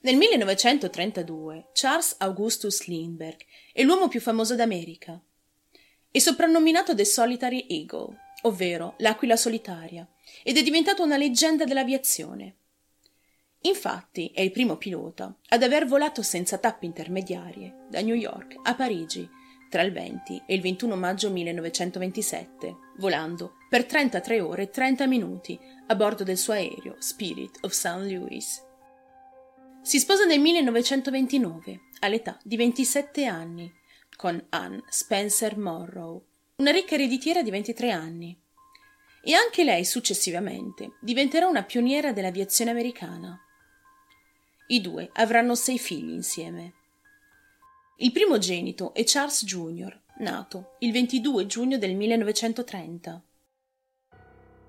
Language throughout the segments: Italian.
Nel 1932 Charles Augustus Lindbergh è l'uomo più famoso d'America. È soprannominato The Solitary Eagle, ovvero l'aquila solitaria, ed è diventato una leggenda dell'aviazione. Infatti è il primo pilota ad aver volato senza tappe intermediarie da New York a Parigi tra il 20 e il 21 maggio 1927, volando per 33 ore e 30 minuti a bordo del suo aereo Spirit of St. Louis. Si sposa nel 1929, all'età di 27 anni, con Anne Spencer Morrow, una ricca ereditiera di 23 anni. E anche lei successivamente diventerà una pioniera dell'aviazione americana. I due avranno sei figli insieme. Il primogenito è Charles Jr., nato il 22 giugno del 1930.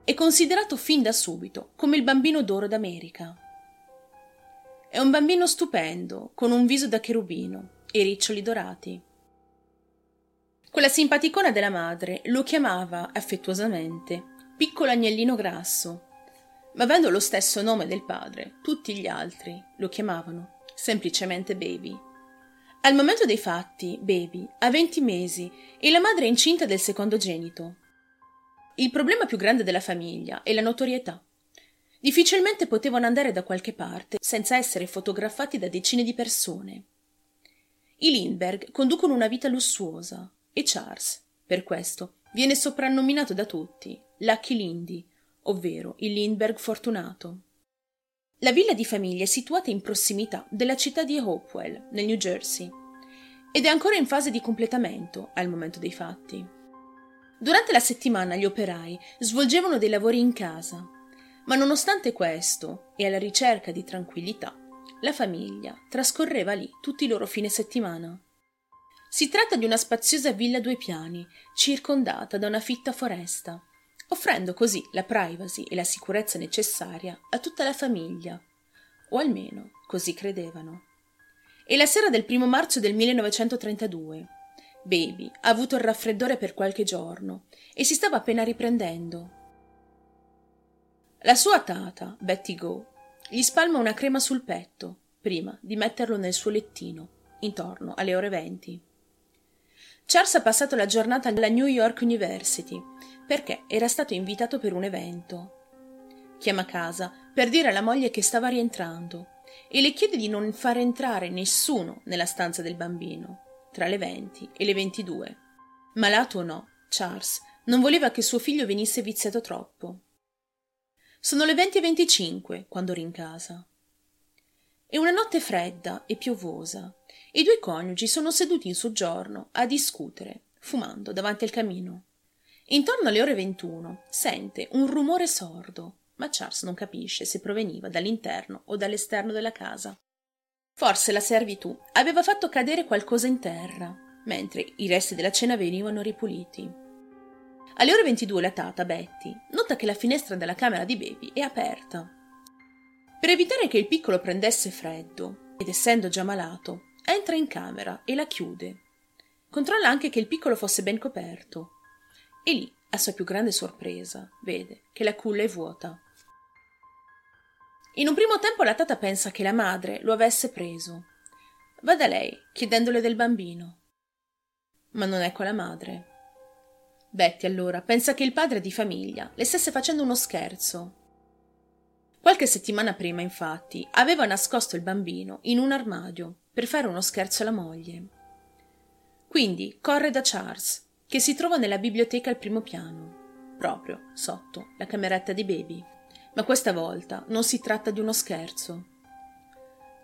È considerato fin da subito come il bambino d'oro d'America. È un bambino stupendo, con un viso da cherubino e riccioli dorati. Quella simpaticona della madre lo chiamava affettuosamente piccolo agnellino grasso ma avendo lo stesso nome del padre, tutti gli altri lo chiamavano semplicemente Baby. Al momento dei fatti, Baby ha 20 mesi e la madre è incinta del secondogenito. Il problema più grande della famiglia è la notorietà. Difficilmente potevano andare da qualche parte senza essere fotografati da decine di persone. I Lindbergh conducono una vita lussuosa e Charles, per questo, viene soprannominato da tutti Lucky Lindy, ovvero il Lindbergh fortunato. La villa di famiglia è situata in prossimità della città di Hopewell, nel New Jersey, ed è ancora in fase di completamento al momento dei fatti. Durante la settimana gli operai svolgevano dei lavori in casa, ma nonostante questo e alla ricerca di tranquillità, la famiglia trascorreva lì tutti i loro fine settimana. Si tratta di una spaziosa villa a due piani, circondata da una fitta foresta, offrendo così la privacy e la sicurezza necessaria a tutta la famiglia, o almeno così credevano. E la sera del primo marzo del 1932, Baby ha avuto il raffreddore per qualche giorno e si stava appena riprendendo. La sua tata, Betty Go, gli spalma una crema sul petto prima di metterlo nel suo lettino, intorno alle ore venti. Charles ha passato la giornata alla New York University perché era stato invitato per un evento. Chiama casa per dire alla moglie che stava rientrando e le chiede di non far entrare nessuno nella stanza del bambino tra le 20 e le 22. Malato o no, Charles non voleva che suo figlio venisse viziato troppo. Sono le 20 e 25 quando rincasa. È una notte fredda e piovosa i due coniugi sono seduti in soggiorno a discutere, fumando davanti al camino. Intorno alle ore 21 sente un rumore sordo, ma Charles non capisce se proveniva dall'interno o dall'esterno della casa. Forse la servitù aveva fatto cadere qualcosa in terra, mentre i resti della cena venivano ripuliti. Alle ore 22 la tata, Betty, nota che la finestra della camera di Baby è aperta. Per evitare che il piccolo prendesse freddo, ed essendo già malato, entra in camera e la chiude. Controlla anche che il piccolo fosse ben coperto. E lì, a sua più grande sorpresa, vede che la culla è vuota. In un primo tempo la tata pensa che la madre lo avesse preso. Va da lei, chiedendole del bambino. Ma non ecco la madre. Betty allora pensa che il padre di famiglia le stesse facendo uno scherzo. Qualche settimana prima, infatti, aveva nascosto il bambino in un armadio per fare uno scherzo alla moglie. Quindi corre da Charles, che si trova nella biblioteca al primo piano, proprio sotto la cameretta di Baby. Ma questa volta non si tratta di uno scherzo.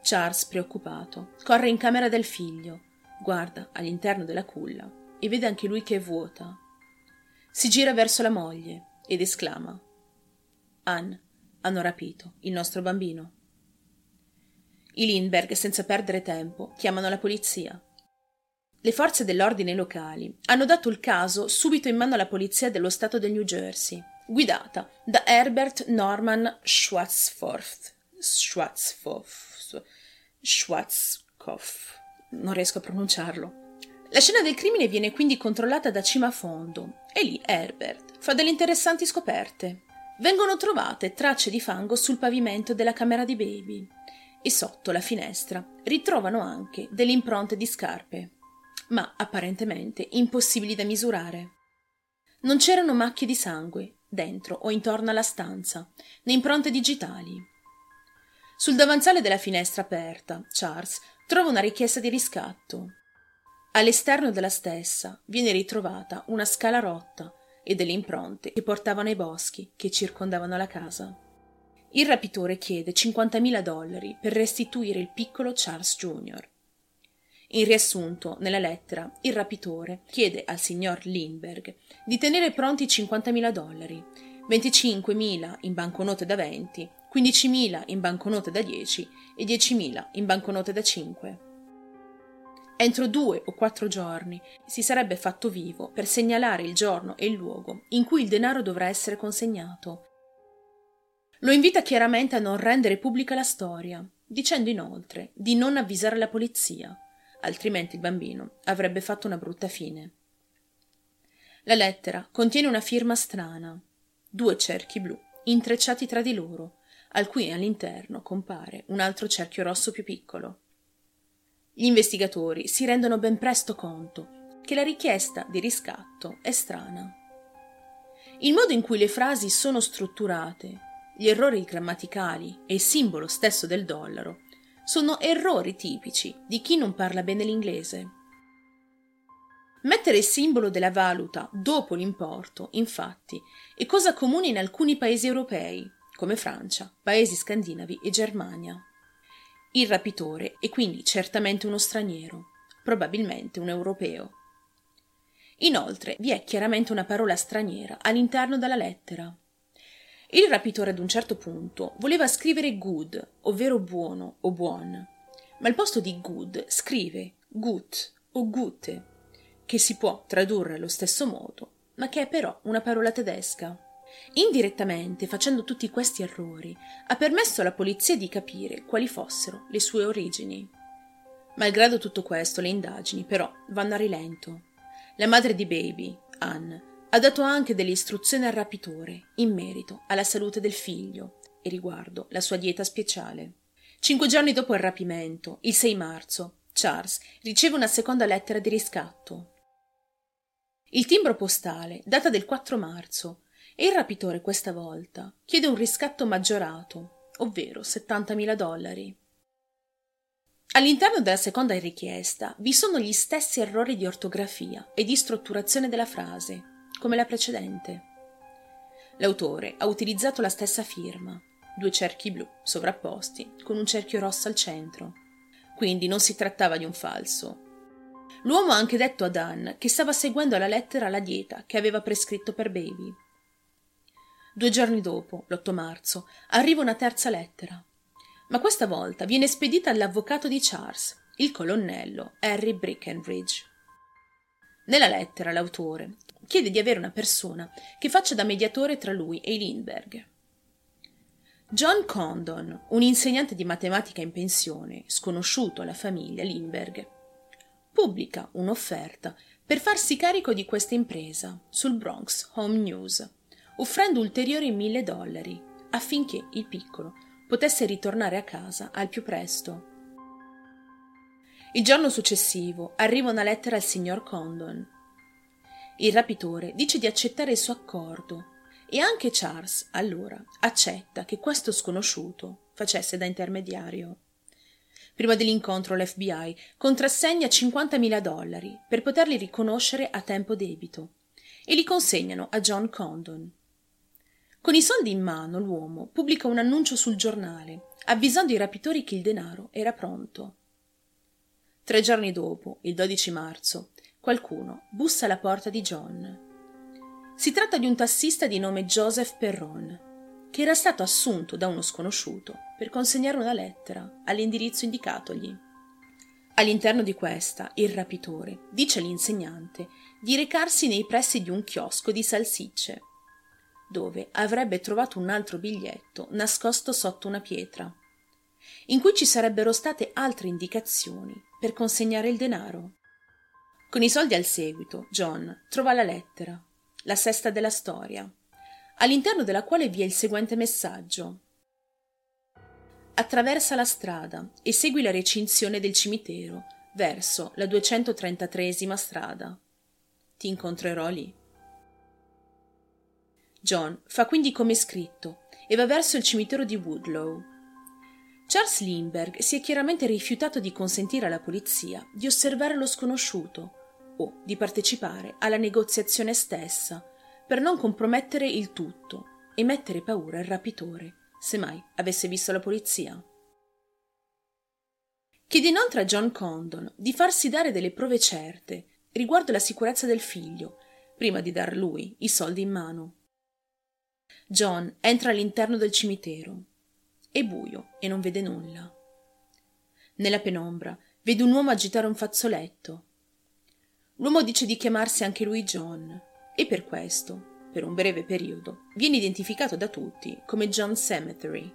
Charles, preoccupato, corre in camera del figlio, guarda all'interno della culla e vede anche lui che è vuota. Si gira verso la moglie ed esclama: Anne, hanno rapito il nostro bambino. I Lindbergh, senza perdere tempo, chiamano la polizia. Le forze dell'ordine locali hanno dato il caso subito in mano alla polizia dello Stato del New Jersey, guidata da Herbert Norman Schwarzforth. Schwarzfoff. Schwarzkopf. Non riesco a pronunciarlo. La scena del crimine viene quindi controllata da cima a fondo e lì Herbert fa delle interessanti scoperte. Vengono trovate tracce di fango sul pavimento della camera di Baby e sotto la finestra ritrovano anche delle impronte di scarpe, ma apparentemente impossibili da misurare. Non c'erano macchie di sangue dentro o intorno alla stanza, né impronte digitali. Sul davanzale della finestra aperta, Charles trova una richiesta di riscatto. All'esterno della stessa viene ritrovata una scala rotta e delle impronte che portavano ai boschi che circondavano la casa. Il rapitore chiede 50.000 dollari per restituire il piccolo Charles Jr. In riassunto, nella lettera, il rapitore chiede al signor Lindbergh di tenere pronti 50.000 dollari, 25.000 in banconote da 20, 15.000 in banconote da 10 e 10.000 in banconote da 5. Entro due o quattro giorni si sarebbe fatto vivo per segnalare il giorno e il luogo in cui il denaro dovrà essere consegnato. Lo invita chiaramente a non rendere pubblica la storia, dicendo inoltre di non avvisare la polizia altrimenti il bambino avrebbe fatto una brutta fine. La lettera contiene una firma strana, due cerchi blu intrecciati tra di loro, al cui all'interno compare un altro cerchio rosso più piccolo. Gli investigatori si rendono ben presto conto che la richiesta di riscatto è strana. Il modo in cui le frasi sono strutturate, gli errori grammaticali e il simbolo stesso del dollaro sono errori tipici di chi non parla bene l'inglese. Mettere il simbolo della valuta dopo l'importo, infatti, è cosa comune in alcuni paesi europei, come Francia, paesi scandinavi e Germania. Il rapitore è quindi certamente uno straniero, probabilmente un europeo. Inoltre vi è chiaramente una parola straniera all'interno della lettera. Il rapitore ad un certo punto voleva scrivere good, ovvero buono o buon, ma al posto di good scrive gut o gute, che si può tradurre allo stesso modo, ma che è però una parola tedesca. Indirettamente, facendo tutti questi errori, ha permesso alla polizia di capire quali fossero le sue origini. Malgrado tutto questo, le indagini, però, vanno a rilento. La madre di Baby, Anne, ha dato anche delle istruzioni al rapitore in merito alla salute del figlio e riguardo la sua dieta speciale. Cinque giorni dopo il rapimento, il 6 marzo, Charles riceve una seconda lettera di riscatto. Il timbro postale data del 4 marzo e il rapitore questa volta chiede un riscatto maggiorato, ovvero 70.000 dollari. All'interno della seconda richiesta vi sono gli stessi errori di ortografia e di strutturazione della frase, come la precedente. L'autore ha utilizzato la stessa firma, due cerchi blu sovrapposti con un cerchio rosso al centro. Quindi non si trattava di un falso. L'uomo ha anche detto ad Anne che stava seguendo alla lettera la dieta che aveva prescritto per Baby. Due giorni dopo, l'8 marzo, arriva una terza lettera, ma questa volta viene spedita all'avvocato di Charles, il colonnello Harry Brickenridge. Nella lettera l'autore chiede di avere una persona che faccia da mediatore tra lui e i Lindbergh. John Condon, un insegnante di matematica in pensione, sconosciuto alla famiglia Lindbergh, pubblica un'offerta per farsi carico di questa impresa sul Bronx Home News, offrendo ulteriori mille dollari affinché il piccolo potesse ritornare a casa al più presto. Il giorno successivo arriva una lettera al signor Condon il rapitore dice di accettare il suo accordo e anche Charles, allora, accetta che questo sconosciuto facesse da intermediario. Prima dell'incontro l'FBI contrassegna 50.000 dollari per poterli riconoscere a tempo debito e li consegnano a John Condon. Con i soldi in mano l'uomo pubblica un annuncio sul giornale avvisando i rapitori che il denaro era pronto. Tre giorni dopo, il 12 marzo, Qualcuno bussa alla porta di John. Si tratta di un tassista di nome Joseph Perron, che era stato assunto da uno sconosciuto per consegnare una lettera all'indirizzo indicatogli. All'interno di questa, il rapitore dice all'insegnante di recarsi nei pressi di un chiosco di salsicce, dove avrebbe trovato un altro biglietto nascosto sotto una pietra, in cui ci sarebbero state altre indicazioni per consegnare il denaro. Con i soldi al seguito, John trova la lettera, la sesta della storia, all'interno della quale vi è il seguente messaggio. attraversa la strada e segue la recinzione del cimitero verso la 233esima strada. Ti incontrerò lì. John fa quindi come scritto e va verso il cimitero di Woodlow. Charles Lindbergh si è chiaramente rifiutato di consentire alla polizia di osservare lo sconosciuto o di partecipare alla negoziazione stessa per non compromettere il tutto e mettere paura al rapitore, se mai avesse visto la polizia. Chiede inoltre a John Condon di farsi dare delle prove certe riguardo la sicurezza del figlio, prima di dar lui i soldi in mano. John entra all'interno del cimitero. È buio e non vede nulla. Nella penombra vede un uomo agitare un fazzoletto. L'uomo dice di chiamarsi anche lui John e per questo, per un breve periodo, viene identificato da tutti come John Cemetery.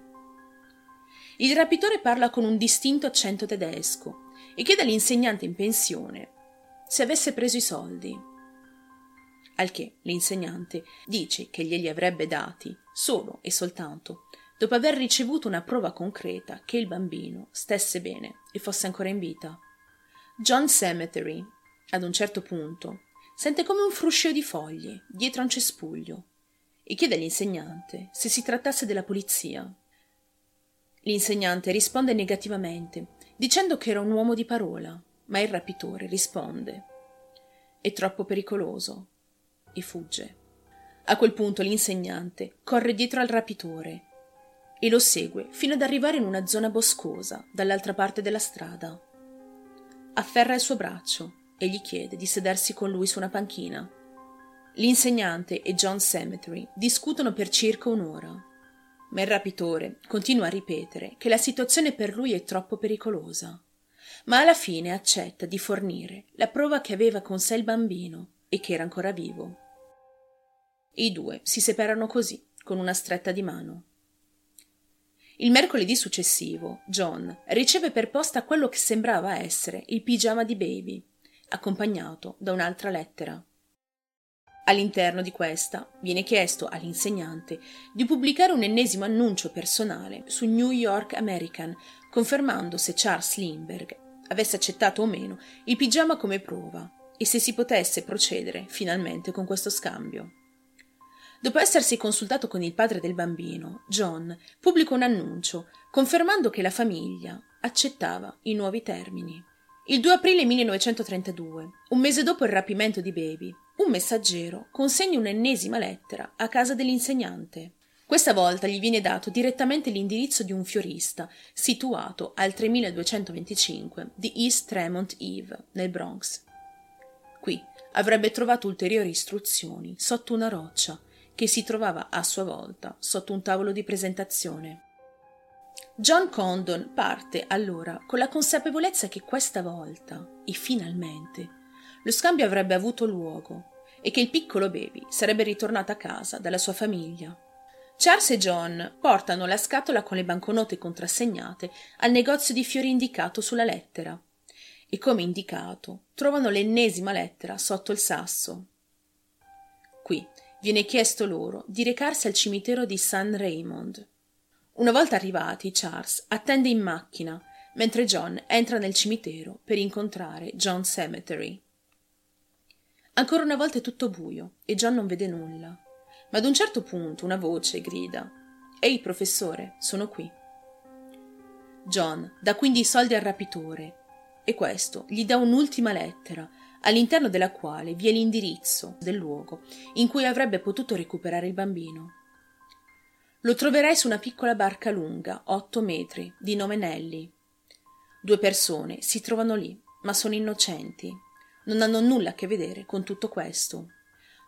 Il rapitore parla con un distinto accento tedesco e chiede all'insegnante in pensione se avesse preso i soldi. Al che l'insegnante dice che glieli avrebbe dati solo e soltanto dopo aver ricevuto una prova concreta che il bambino stesse bene e fosse ancora in vita. John Cemetery, ad un certo punto, sente come un fruscio di foglie dietro a un cespuglio e chiede all'insegnante se si trattasse della polizia. L'insegnante risponde negativamente, dicendo che era un uomo di parola, ma il rapitore risponde È troppo pericoloso e fugge. A quel punto l'insegnante corre dietro al rapitore e lo segue fino ad arrivare in una zona boscosa dall'altra parte della strada. Afferra il suo braccio e gli chiede di sedersi con lui su una panchina. L'insegnante e John Cemetery discutono per circa un'ora ma il rapitore continua a ripetere che la situazione per lui è troppo pericolosa. Ma alla fine accetta di fornire la prova che aveva con sé il bambino e che era ancora vivo. I due si separano così, con una stretta di mano. Il mercoledì successivo, John riceve per posta quello che sembrava essere il pigiama di Baby, accompagnato da un'altra lettera. All'interno di questa viene chiesto all'insegnante di pubblicare un ennesimo annuncio personale su New York American, confermando se Charles Lindbergh avesse accettato o meno il pigiama come prova e se si potesse procedere finalmente con questo scambio. Dopo essersi consultato con il padre del bambino, John pubblica un annuncio confermando che la famiglia accettava i nuovi termini. Il 2 aprile 1932, un mese dopo il rapimento di Baby, un messaggero consegna un'ennesima lettera a casa dell'insegnante. Questa volta gli viene dato direttamente l'indirizzo di un fiorista situato al 3225 di East Tremont Eve, nel Bronx. Qui avrebbe trovato ulteriori istruzioni sotto una roccia che si trovava a sua volta sotto un tavolo di presentazione. John Condon parte allora con la consapevolezza che questa volta, e finalmente, lo scambio avrebbe avuto luogo e che il piccolo baby sarebbe ritornato a casa dalla sua famiglia. Charles e John portano la scatola con le banconote contrassegnate al negozio di fiori indicato sulla lettera e come indicato trovano l'ennesima lettera sotto il sasso. Qui viene chiesto loro di recarsi al cimitero di San Raymond. Una volta arrivati, Charles attende in macchina mentre John entra nel cimitero per incontrare John Cemetery. Ancora una volta è tutto buio e John non vede nulla. Ma ad un certo punto una voce grida: Ehi, professore, sono qui. John dà quindi i soldi al rapitore e questo gli dà un'ultima lettera, all'interno della quale vi è l'indirizzo del luogo in cui avrebbe potuto recuperare il bambino. Lo troverai su una piccola barca lunga, otto metri, di nome Nelly. Due persone si trovano lì, ma sono innocenti non hanno nulla a che vedere con tutto questo.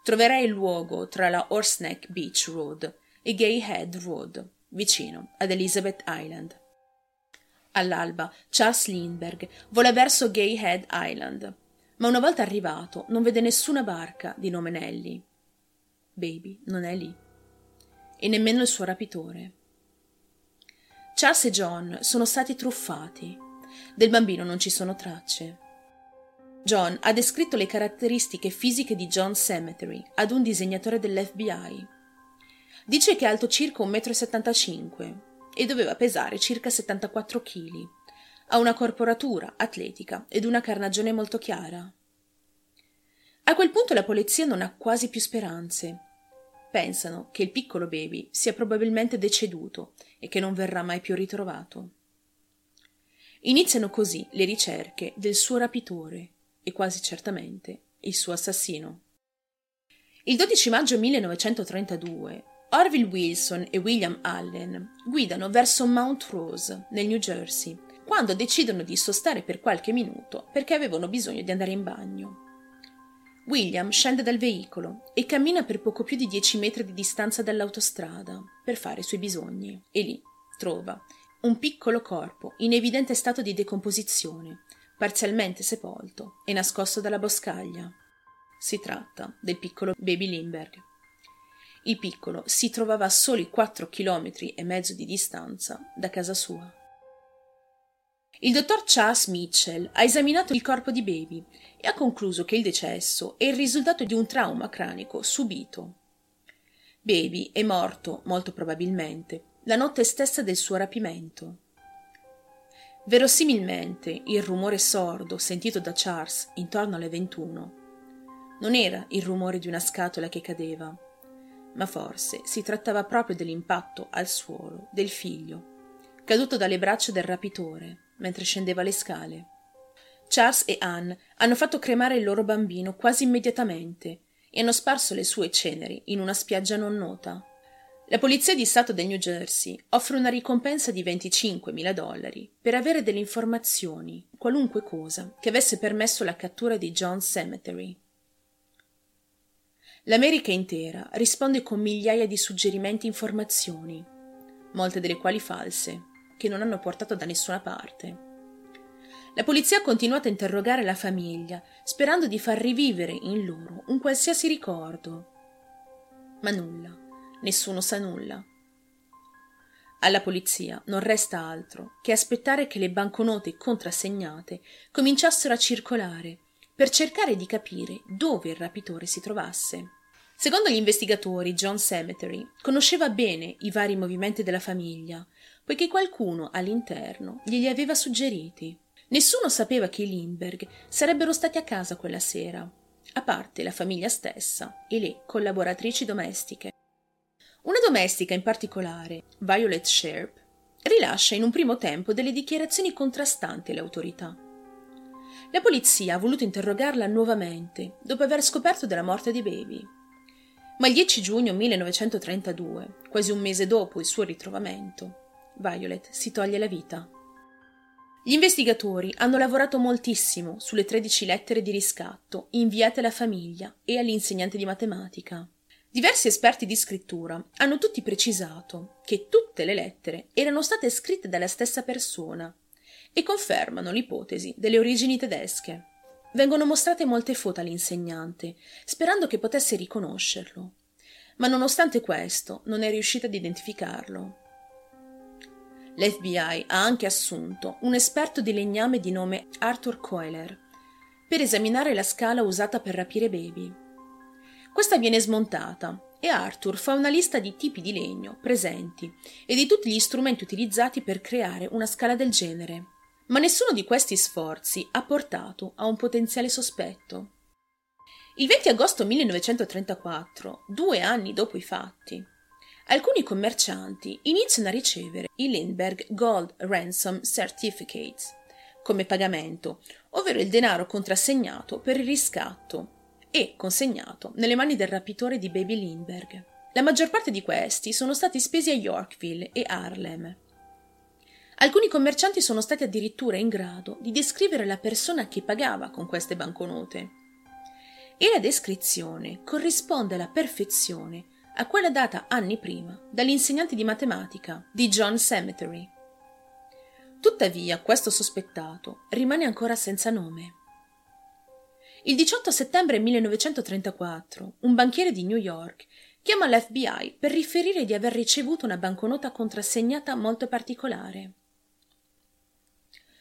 Troverai il luogo tra la Horseneck Beach Road e Gay Head Road, vicino ad Elizabeth Island. All'alba Charles Lindbergh vola verso Gay Head Island, ma una volta arrivato non vede nessuna barca di nome Nelly. Baby non è lì. E nemmeno il suo rapitore. Charles e John sono stati truffati. Del bambino non ci sono tracce. John ha descritto le caratteristiche fisiche di John Cemetery ad un disegnatore dell'FBI. Dice che è alto circa 1,75 m, e doveva pesare circa 74 kg. Ha una corporatura atletica ed una carnagione molto chiara. A quel punto la polizia non ha quasi più speranze. Pensano che il piccolo baby sia probabilmente deceduto e che non verrà mai più ritrovato. Iniziano così le ricerche del suo rapitore e quasi certamente il suo assassino. Il 12 maggio 1932 Orville Wilson e William Allen guidano verso Mount Rose, nel New Jersey, quando decidono di sostare per qualche minuto perché avevano bisogno di andare in bagno. William scende dal veicolo e cammina per poco più di dieci metri di distanza dall'autostrada per fare i suoi bisogni e lì trova un piccolo corpo in evidente stato di decomposizione, parzialmente sepolto e nascosto dalla boscaglia. Si tratta del piccolo Baby Lindbergh. Il piccolo si trovava a soli quattro chilometri e mezzo di distanza da casa sua. Il dottor Charles Mitchell ha esaminato il corpo di Baby e ha concluso che il decesso è il risultato di un trauma cranico subito. Baby è morto, molto probabilmente, la notte stessa del suo rapimento. Verosimilmente il rumore sordo sentito da Charles intorno alle 21 non era il rumore di una scatola che cadeva, ma forse si trattava proprio dell'impatto al suolo del figlio, caduto dalle braccia del rapitore mentre scendeva le scale. Charles e Anne hanno fatto cremare il loro bambino quasi immediatamente e hanno sparso le sue ceneri in una spiaggia non nota. La Polizia di Stato del New Jersey offre una ricompensa di 25.000 dollari per avere delle informazioni, qualunque cosa, che avesse permesso la cattura di John Cemetery. L'America intera risponde con migliaia di suggerimenti e informazioni, molte delle quali false, che non hanno portato da nessuna parte. La polizia ha continuato a interrogare la famiglia, sperando di far rivivere in loro un qualsiasi ricordo. Ma nulla nessuno sa nulla. Alla polizia non resta altro che aspettare che le banconote contrassegnate cominciassero a circolare per cercare di capire dove il rapitore si trovasse. Secondo gli investigatori, John Cemetery conosceva bene i vari movimenti della famiglia, poiché qualcuno all'interno glieli aveva suggeriti. Nessuno sapeva che i Lindbergh sarebbero stati a casa quella sera, a parte la famiglia stessa e le collaboratrici domestiche. Una domestica in particolare, Violet Sharp, rilascia in un primo tempo delle dichiarazioni contrastanti alle autorità. La polizia ha voluto interrogarla nuovamente dopo aver scoperto della morte di Baby. Ma il 10 giugno 1932, quasi un mese dopo il suo ritrovamento, Violet si toglie la vita. Gli investigatori hanno lavorato moltissimo sulle 13 lettere di riscatto inviate alla famiglia e all'insegnante di matematica. Diversi esperti di scrittura hanno tutti precisato che tutte le lettere erano state scritte dalla stessa persona e confermano l'ipotesi delle origini tedesche. Vengono mostrate molte foto all'insegnante, sperando che potesse riconoscerlo, ma nonostante questo non è riuscita ad identificarlo. L'FBI ha anche assunto un esperto di legname di nome Arthur Coiler per esaminare la scala usata per rapire Baby. Questa viene smontata e Arthur fa una lista di tipi di legno presenti e di tutti gli strumenti utilizzati per creare una scala del genere. Ma nessuno di questi sforzi ha portato a un potenziale sospetto. Il 20 agosto 1934, due anni dopo i fatti, alcuni commercianti iniziano a ricevere i Lindbergh Gold Ransom Certificates come pagamento, ovvero il denaro contrassegnato per il riscatto e consegnato nelle mani del rapitore di Baby Lindbergh. La maggior parte di questi sono stati spesi a Yorkville e Harlem. Alcuni commercianti sono stati addirittura in grado di descrivere la persona che pagava con queste banconote. E la descrizione corrisponde alla perfezione a quella data anni prima dall'insegnante di matematica di John Cemetery. Tuttavia, questo sospettato rimane ancora senza nome. Il 18 settembre 1934 un banchiere di New York chiama l'FBI per riferire di aver ricevuto una banconota contrassegnata molto particolare.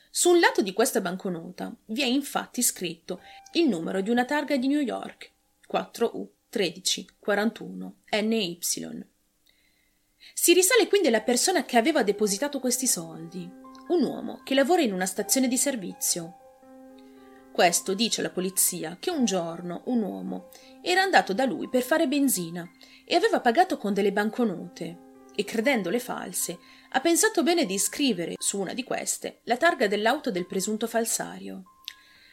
Su un lato di questa banconota vi è infatti scritto il numero di una targa di New York 4U 13 41 NY Si risale quindi alla persona che aveva depositato questi soldi, un uomo che lavora in una stazione di servizio. Questo dice alla polizia che un giorno un uomo era andato da lui per fare benzina e aveva pagato con delle banconote e credendole false ha pensato bene di scrivere su una di queste la targa dell'auto del presunto falsario.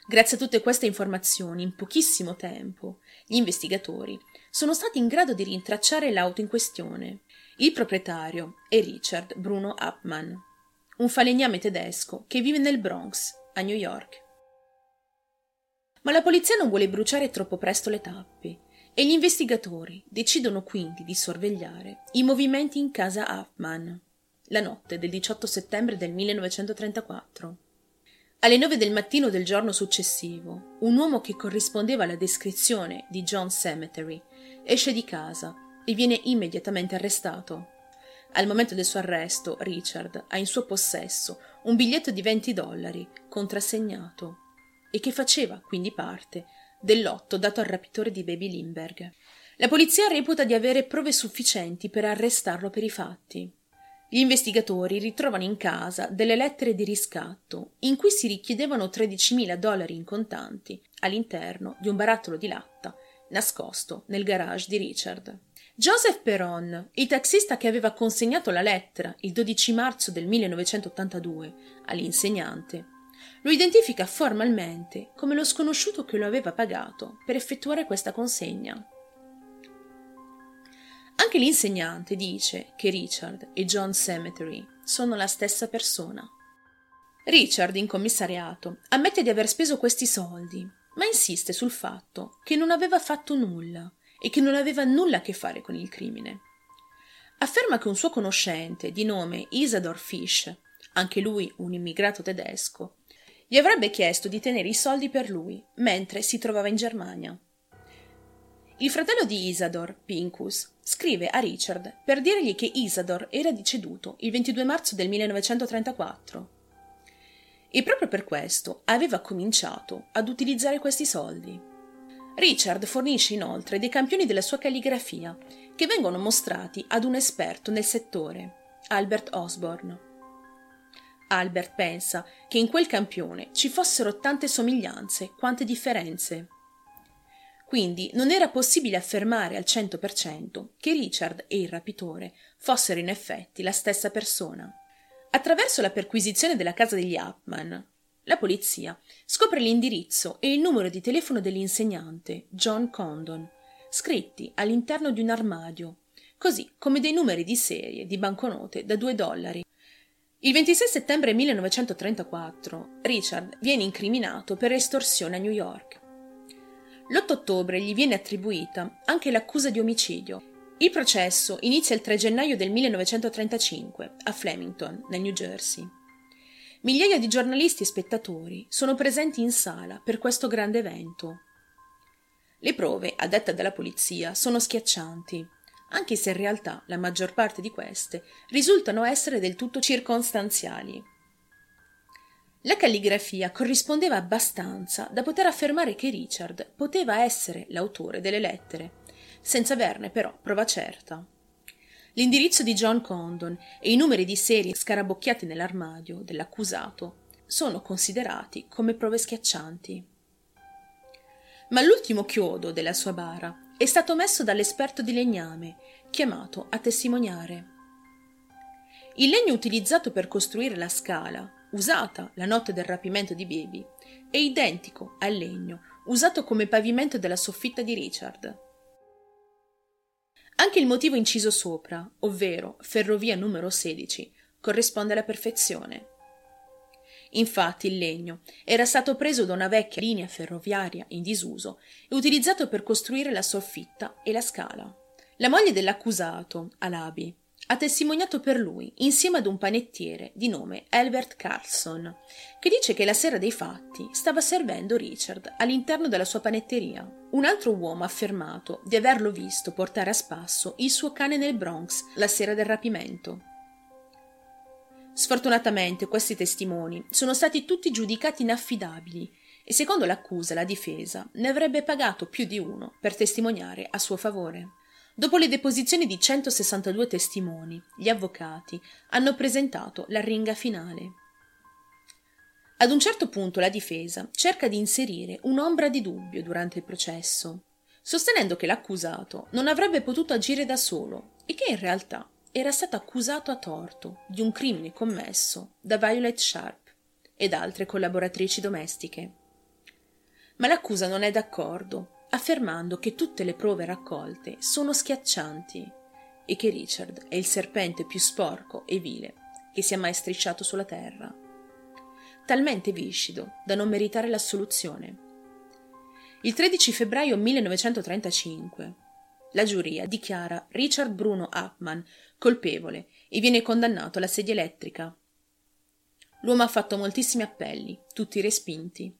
Grazie a tutte queste informazioni, in pochissimo tempo, gli investigatori sono stati in grado di rintracciare l'auto in questione. Il proprietario è Richard Bruno Upman, un falegname tedesco che vive nel Bronx, a New York. Ma la polizia non vuole bruciare troppo presto le tappe e gli investigatori decidono quindi di sorvegliare i movimenti in casa Upman la notte del 18 settembre del 1934. Alle nove del mattino del giorno successivo, un uomo che corrispondeva alla descrizione di John Cemetery esce di casa e viene immediatamente arrestato. Al momento del suo arresto, Richard ha in suo possesso un biglietto di 20 dollari contrassegnato e che faceva quindi parte del lotto dato al rapitore di Baby Lindbergh. La polizia reputa di avere prove sufficienti per arrestarlo per i fatti. Gli investigatori ritrovano in casa delle lettere di riscatto in cui si richiedevano 13.000 dollari in contanti all'interno di un barattolo di latta nascosto nel garage di Richard. Joseph Perron, il taxista che aveva consegnato la lettera il 12 marzo del 1982 all'insegnante, lo identifica formalmente come lo sconosciuto che lo aveva pagato per effettuare questa consegna. Anche l'insegnante dice che Richard e John Cemetery sono la stessa persona. Richard, in commissariato, ammette di aver speso questi soldi, ma insiste sul fatto che non aveva fatto nulla e che non aveva nulla a che fare con il crimine. Afferma che un suo conoscente di nome Isador Fish, anche lui un immigrato tedesco, gli avrebbe chiesto di tenere i soldi per lui mentre si trovava in Germania. Il fratello di Isador, Pincus, scrive a Richard per dirgli che Isador era deceduto il 22 marzo del 1934 e proprio per questo aveva cominciato ad utilizzare questi soldi. Richard fornisce inoltre dei campioni della sua calligrafia che vengono mostrati ad un esperto nel settore, Albert Osborne. Albert pensa che in quel campione ci fossero tante somiglianze quante differenze quindi non era possibile affermare al cento per cento che Richard e il rapitore fossero in effetti la stessa persona. Attraverso la perquisizione della casa degli Upman, la polizia scopre l'indirizzo e il numero di telefono dell'insegnante John Condon, scritti all'interno di un armadio, così come dei numeri di serie di banconote da due dollari. Il 26 settembre 1934 Richard viene incriminato per estorsione a New York. L'8 ottobre gli viene attribuita anche l'accusa di omicidio. Il processo inizia il 3 gennaio del 1935 a Flemington, nel New Jersey. Migliaia di giornalisti e spettatori sono presenti in sala per questo grande evento. Le prove, a detta della polizia, sono schiaccianti, anche se in realtà la maggior parte di queste risultano essere del tutto circostanziali. La calligrafia corrispondeva abbastanza da poter affermare che Richard poteva essere l'autore delle lettere, senza averne però prova certa. L'indirizzo di John Condon e i numeri di serie scarabocchiati nell'armadio dell'accusato sono considerati come prove schiaccianti. Ma l'ultimo chiodo della sua bara è stato messo dall'esperto di legname, chiamato a testimoniare. Il legno utilizzato per costruire la scala usata la notte del rapimento di Baby, è identico al legno usato come pavimento della soffitta di Richard. Anche il motivo inciso sopra, ovvero ferrovia numero 16, corrisponde alla perfezione. Infatti il legno era stato preso da una vecchia linea ferroviaria in disuso e utilizzato per costruire la soffitta e la scala. La moglie dell'accusato, Alabi, ha testimoniato per lui insieme ad un panettiere di nome Albert Carlson, che dice che la sera dei fatti stava servendo Richard all'interno della sua panetteria. Un altro uomo ha affermato di averlo visto portare a spasso il suo cane nel Bronx la sera del rapimento. Sfortunatamente questi testimoni sono stati tutti giudicati inaffidabili e secondo l'accusa la difesa ne avrebbe pagato più di uno per testimoniare a suo favore. Dopo le deposizioni di 162 testimoni, gli avvocati hanno presentato la ringa finale. Ad un certo punto la difesa cerca di inserire un'ombra di dubbio durante il processo, sostenendo che l'accusato non avrebbe potuto agire da solo e che in realtà era stato accusato a torto di un crimine commesso da Violet Sharp ed altre collaboratrici domestiche. Ma l'accusa non è d'accordo affermando che tutte le prove raccolte sono schiaccianti e che Richard è il serpente più sporco e vile che sia mai strisciato sulla terra, talmente viscido da non meritare l'assoluzione. Il 13 febbraio 1935 la giuria dichiara Richard Bruno Appman colpevole e viene condannato alla sedia elettrica. L'uomo ha fatto moltissimi appelli, tutti respinti.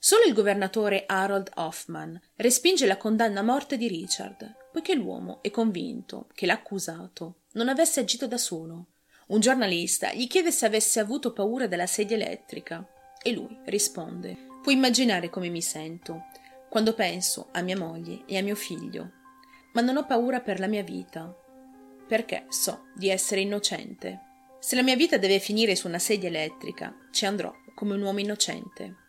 Solo il governatore Harold Hoffman respinge la condanna a morte di Richard, poiché l'uomo è convinto che l'accusato non avesse agito da solo. Un giornalista gli chiede se avesse avuto paura della sedia elettrica e lui risponde: Puoi immaginare come mi sento quando penso a mia moglie e a mio figlio, ma non ho paura per la mia vita, perché so di essere innocente. Se la mia vita deve finire su una sedia elettrica, ci andrò come un uomo innocente.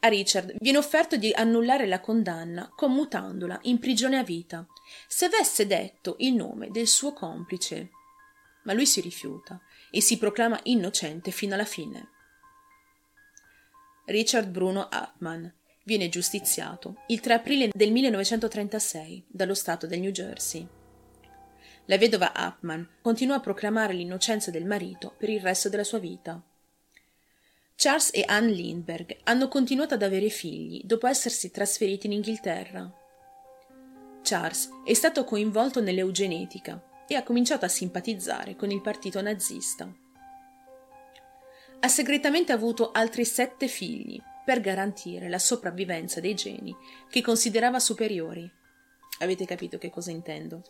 A Richard viene offerto di annullare la condanna commutandola in prigione a vita, se avesse detto il nome del suo complice. Ma lui si rifiuta e si proclama innocente fino alla fine. Richard Bruno Hartman viene giustiziato il 3 aprile del 1936 dallo Stato del New Jersey. La vedova Hartman continua a proclamare l'innocenza del marito per il resto della sua vita. Charles e Anne Lindbergh hanno continuato ad avere figli dopo essersi trasferiti in Inghilterra. Charles è stato coinvolto nell'eugenetica e ha cominciato a simpatizzare con il partito nazista. Ha segretamente avuto altri sette figli per garantire la sopravvivenza dei geni che considerava superiori. Avete capito che cosa intendo?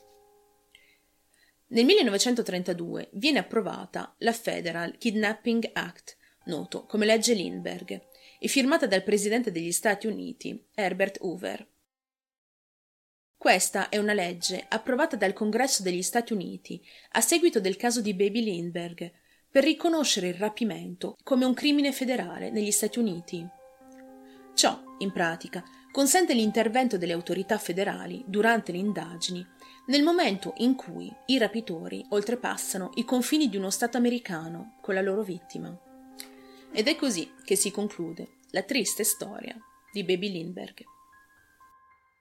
Nel 1932 viene approvata la Federal Kidnapping Act, noto come legge Lindbergh, e firmata dal presidente degli Stati Uniti, Herbert Hoover. Questa è una legge approvata dal Congresso degli Stati Uniti a seguito del caso di Baby Lindbergh per riconoscere il rapimento come un crimine federale negli Stati Uniti. Ciò, in pratica, consente l'intervento delle autorità federali durante le indagini nel momento in cui i rapitori oltrepassano i confini di uno Stato americano con la loro vittima. Ed è così che si conclude la triste storia di Baby Lindbergh.